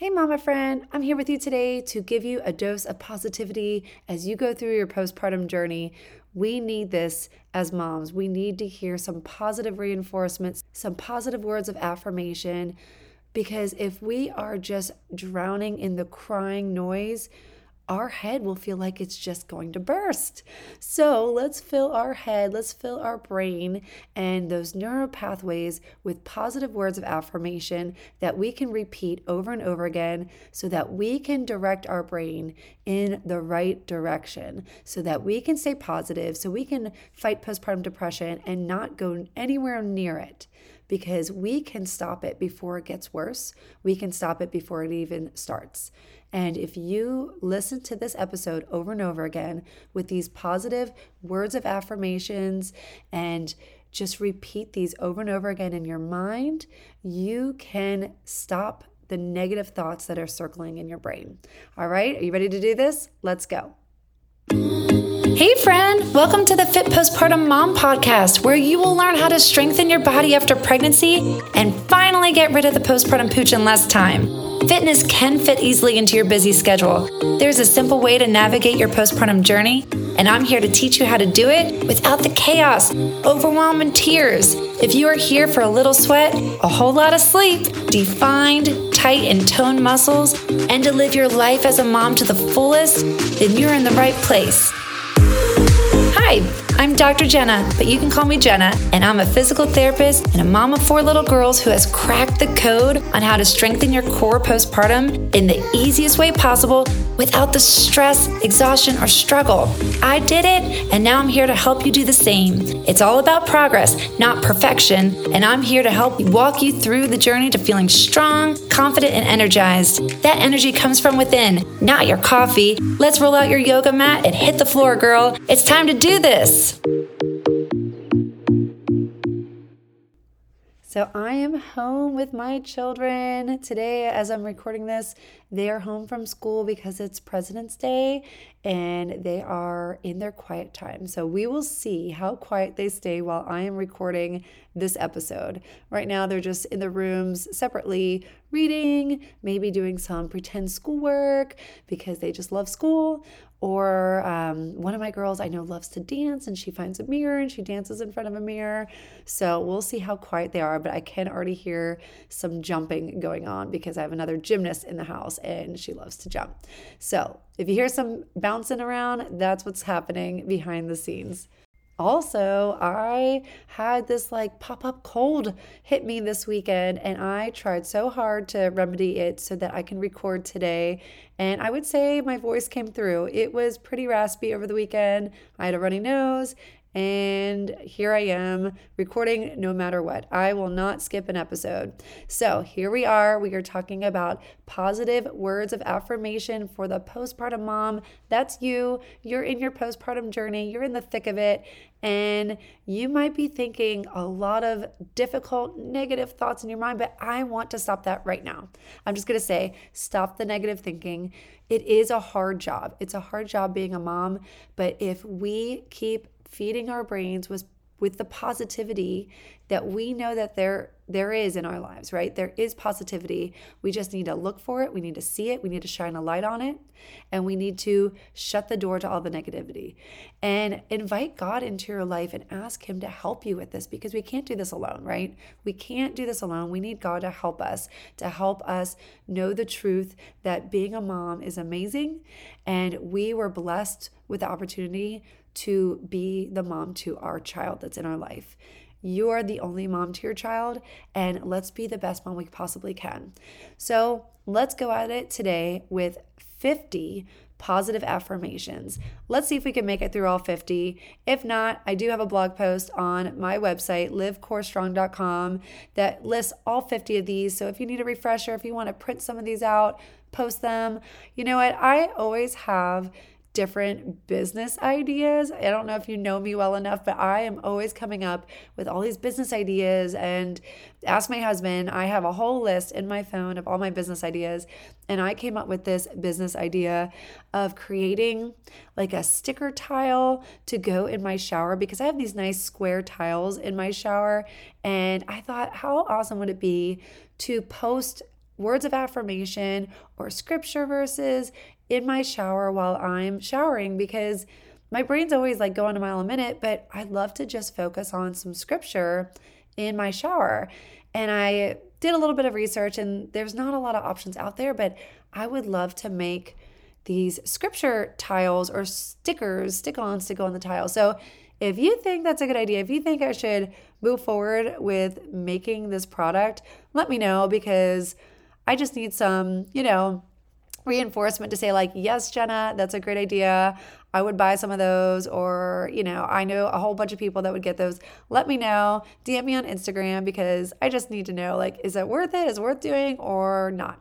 Hey, mama friend, I'm here with you today to give you a dose of positivity as you go through your postpartum journey. We need this as moms. We need to hear some positive reinforcements, some positive words of affirmation, because if we are just drowning in the crying noise, our head will feel like it's just going to burst. So let's fill our head, let's fill our brain and those neural pathways with positive words of affirmation that we can repeat over and over again so that we can direct our brain in the right direction, so that we can stay positive, so we can fight postpartum depression and not go anywhere near it because we can stop it before it gets worse. We can stop it before it even starts. And if you listen to this episode over and over again with these positive words of affirmations and just repeat these over and over again in your mind, you can stop the negative thoughts that are circling in your brain. All right, are you ready to do this? Let's go. Hey, friend, welcome to the Fit Postpartum Mom podcast, where you will learn how to strengthen your body after pregnancy and finally get rid of the postpartum pooch in less time. Fitness can fit easily into your busy schedule. There's a simple way to navigate your postpartum journey, and I'm here to teach you how to do it without the chaos, overwhelm, and tears. If you are here for a little sweat, a whole lot of sleep, defined, tight, and toned muscles, and to live your life as a mom to the fullest, then you're in the right place. Hi, I'm Dr. Jena, but you can call me Jena, and I'm a physical therapist and a mom of four little girls who has cracked the code on how to strengthen your core postpartum in the easiest way possible without the stress, exhaustion, or struggle. I did it, and now I'm here to help you do the same. It's all about progress, not perfection, and I'm here to help walk you through the journey to feeling strong, confident, and energized. That energy comes from within, not your coffee. Let's roll out your yoga mat and hit the floor, girl. It's time to do this. So I am home with my children today as I'm recording this. They are home from school because it's President's Day and they are in their quiet time. So we will see how quiet they stay while I am recording this episode. Right now, they're just in the rooms separately reading, maybe doing some pretend schoolwork because they just love school, or um, one of my girls I know loves to dance and she finds a mirror and she dances in front of a mirror. So we'll see how quiet they are, but I can already hear some jumping going on because I have another gymnast in the house and she loves to jump. So if you hear some bouncing around, that's what's happening behind the scenes. Also, I had this like pop up cold hit me this weekend, and I tried so hard to remedy it so that I can record today. And I would say my voice came through. It was pretty raspy over the weekend. I had a runny nose, and here I am recording no matter what. I will not skip an episode. So here we are. We are talking about positive words of affirmation for the postpartum mom. That's you. You're in your postpartum journey, you're in the thick of it. And you might be thinking a lot of difficult, negative thoughts in your mind, but I want to stop that right now. I'm just to say, stop the negative thinking. It is a hard job. It's a hard job being a mom, but if we keep feeding our brains with with the positivity that we know that there there is in our lives, right? There is positivity. We just need to look for it, we need to see it, we need to shine a light on it, and we need to shut the door to all the negativity. And invite God into your life and ask him to help you with this because we can't do this alone, right? We can't do this alone. We need God to help us, to help us know the truth that being a mom is amazing and we were blessed with the opportunity to be the mom to our child that's in our life. You are the only mom to your child, and let's be the best mom we possibly can. So let's go at it today with 50 positive affirmations. Let's see if we can make it through all 50. If not, I do have a blog post on my website, livecorestrong.com, that lists all 50 of these. So if you need a refresher, if you want to print some of these out, post them. You know what? I always have different business ideas. I don't know if you know me well enough, but I am always coming up with all these business ideas and ask my husband. I have a whole list in my phone of all my business ideas. And I came up with this business idea of creating like a sticker tile to go in my shower because I have these nice square tiles in my shower. And I thought, how awesome would it be to post words of affirmation or scripture verses in my shower while I'm showering because my brain's always like going a mile a minute, but I love to just focus on some scripture in my shower. And I did a little bit of research, and there's not a lot of options out there, but I would love to make these scripture tiles or stickers, stick on, stick on the tile. So if you think that's a good idea, if you think I should move forward with making this product, let me know because I just need some, you know, reinforcement to say, like, yes, Jena, that's a great idea. I would buy some of those, or, you know, I know a whole bunch of people that would get those. Let me know. DM me on Instagram because I just need to know, like, is it worth it? Is it worth doing or not?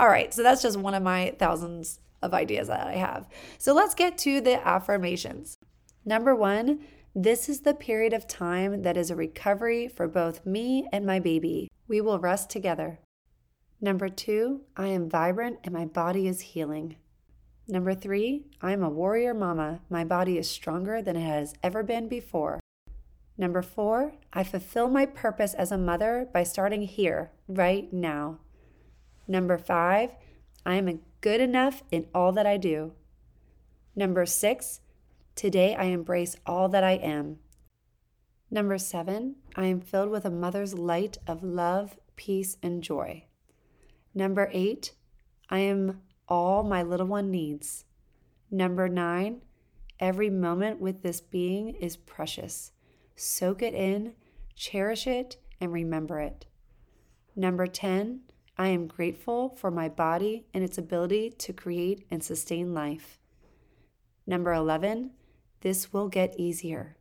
All right, so that's just one of my thousands of ideas that I have. So let's get to the affirmations. Number one, this is the period of time that is a recovery for both me and my baby. We will rest together. Number two, I am vibrant and my body is healing. Number three, I am a warrior mama. My body is stronger than it has ever been before. Number four, I fulfill my purpose as a mother by starting here, right now. Number five, I am good enough in all that I do. Number six, Today I embrace all that I am. Number seven, I am filled with a mother's light of love, peace, and joy. Number eight, I am all my little one needs. Number nine, every moment with this being is precious. Soak it in, cherish it, and remember it. Number 10, I am grateful for my body and its ability to create and sustain life. Number 11, this will get easier.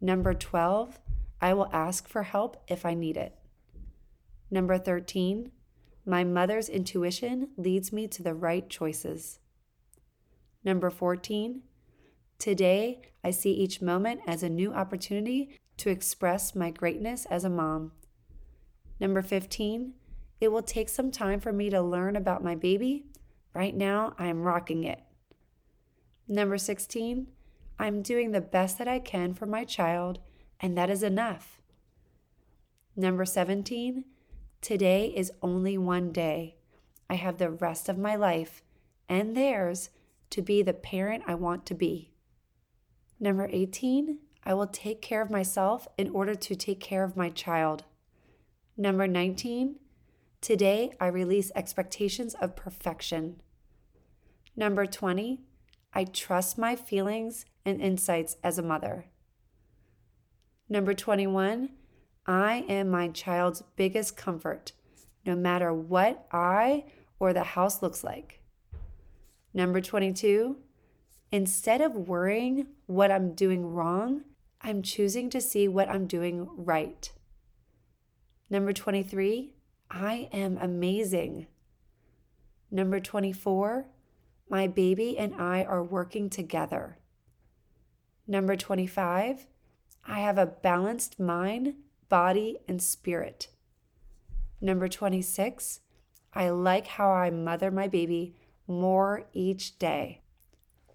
Number 12, I will ask for help if I need it. Number 13, my mother's intuition leads me to the right choices. Number 14, today I see each moment as a new opportunity to express my greatness as a mom. Number 15, it will take some time for me to learn about my baby. Right now, I am rocking it. Number 16, I'm doing the best that I can for my child, and that is enough. Number 17, today is only one day. I have the rest of my life and theirs to be the parent I want to be. Number 18, I will take care of myself in order to take care of my child. Number 19, today I release expectations of perfection. Number 20, I trust my feelings and insights as a mother. Number 21, I am my child's biggest comfort, no matter what I or the house looks like. Number 22, instead of worrying what I'm doing wrong, I'm choosing to see what I'm doing right. Number 23, I am amazing. Number 24, my baby and I are working together. Number 25, I have a balanced mind, body, and spirit. Number 26, I like how I mother my baby more each day.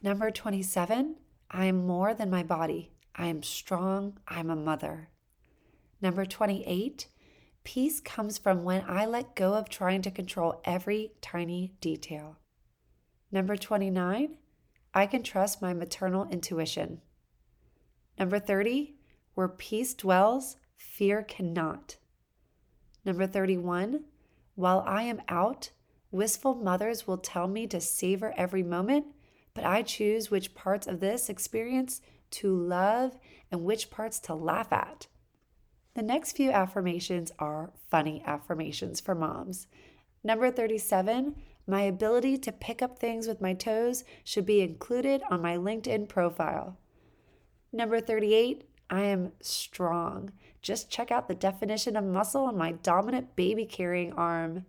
Number 27, I am more than my body. I am strong. I'm a mother. Number 28, peace comes from when I let go of trying to control every tiny detail. Number 29, I can trust my maternal intuition. Number 30, where peace dwells, fear cannot. Number 31, while I am out, wistful mothers will tell me to savor every moment, but I choose which parts of this experience to love and which parts to laugh at. The next few affirmations are funny affirmations for moms. Number 37, my ability to pick up things with my toes should be included on my LinkedIn profile. Number 38, I am strong. Just check out the definition of muscle on my dominant baby carrying arm.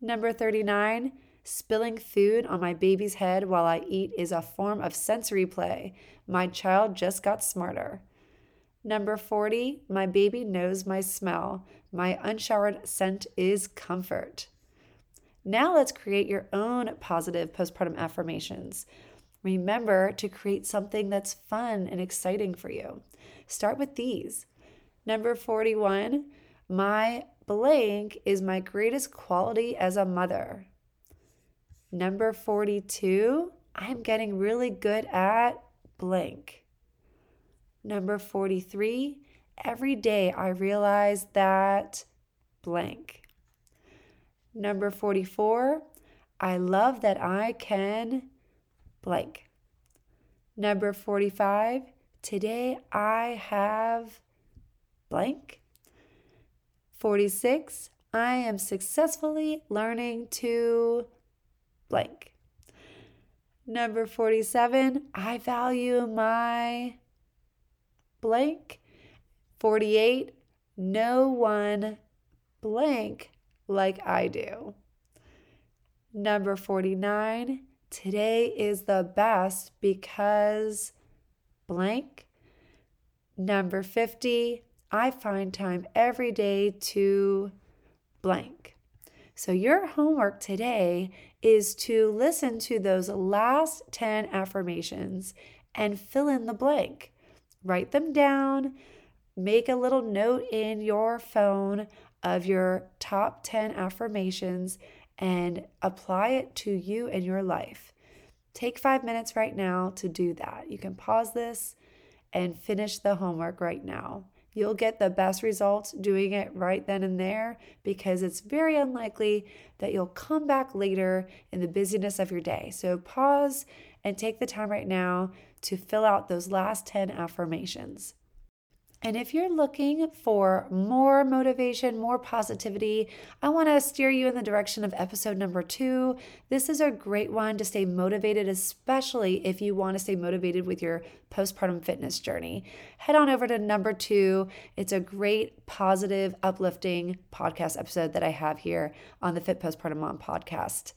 Number 39, spilling food on my baby's head while I eat is a form of sensory play. My child just got smarter. Number 40, my baby knows my smell. My unshowered scent is comfort. Now let's create your own positive postpartum affirmations. Remember to create something that's fun and exciting for you. Start with these. Number 41, my blank is my greatest quality as a mother. Number 42, I'm getting really good at blank. Number 43, every day I realize that blank. Number 44, I love that I can blank. Number 45, today I have blank. 46, I am successfully learning to blank. Number 47, I value my blank. 48, no one blank like I do. Number 49, today is the best because blank. Number 50, I find time every day to blank. So, your homework today is to listen to those last 10 affirmations and fill in the blank. Write them down, make a little note in your phone of your top 10 affirmations and apply it to you and your life. Take five minutes right now to do that. You can pause this and finish the homework right now. You'll get the best results doing it right then and there because it's very unlikely that you'll come back later in the busyness of your day. So pause and take the time right now to fill out those last 10 affirmations. And if you're looking for more motivation, more positivity, I want to steer you in the direction of episode number two. This is a great one to stay motivated, especially if you want to stay motivated with your postpartum fitness journey. Head on over to number two. It's a great, positive, uplifting podcast episode that I have here on the Fit Postpartum Mom podcast.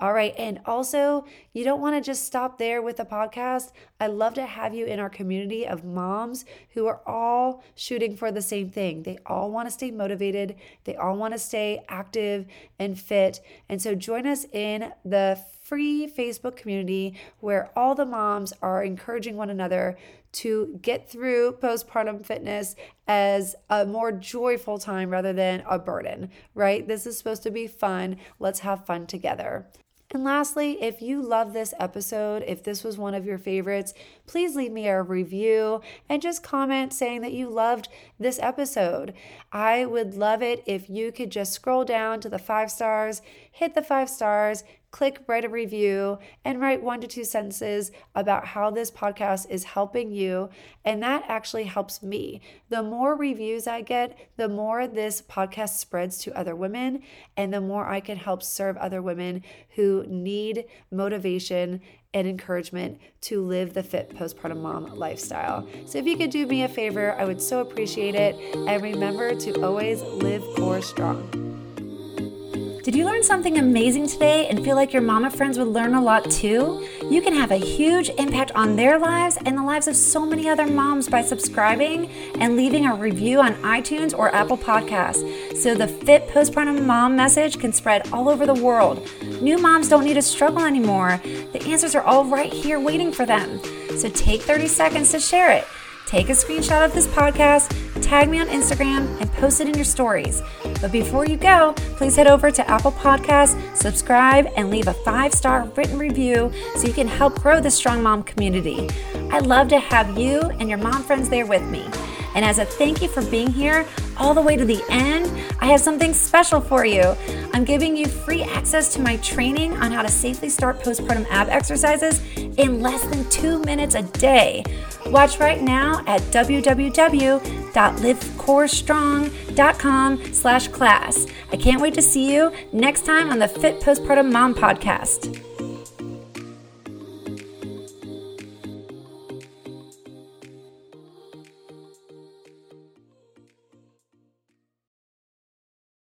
All right. And also, you don't want to just stop there with the podcast. I love to have you in our community of moms who are all shooting for the same thing. They all want to stay motivated, they all want to stay active and fit. And so, join us in the free Facebook community where all the moms are encouraging one another to get through postpartum fitness as a more joyful time rather than a burden, right? This is supposed to be fun. Let's have fun together. And lastly, if you love this episode, if this was one of your favorites, please leave me a review and just comment saying that you loved this episode. I would love it if you could just scroll down to the five stars, hit the five stars, click write a review and write one to two sentences about how this podcast is helping you. And that actually helps me. The more reviews I get, the more this podcast spreads to other women, and the more I can help serve other women who need motivation and encouragement to live the fit postpartum mom lifestyle. So if you could do me a favor, I would so appreciate it. And remember to always live core strong. Did you learn something amazing today and feel like your mama friends would learn a lot too? You can have a huge impact on their lives and the lives of so many other moms by subscribing and leaving a review on iTunes or Apple Podcasts so the fit postpartum mom message can spread all over the world. New moms don't need to struggle anymore. The answers are all right here waiting for them. So take 30 seconds to share it. Take a screenshot of this podcast, tag me on Instagram, and post it in your stories. But before you go, please head over to Apple Podcasts, subscribe, and leave a five star written review so you can help grow the Strong Mom community. I'd love to have you and your mom friends there with me. And as a thank you for being here all the way to the end, I have something special for you. I'm giving you free access to my training on how to safely start postpartum ab exercises in less than two minutes a day. Watch right now at www.livecorestrong.com slash class. I can't wait to see you next time on the Fit Postpartum Mom podcast.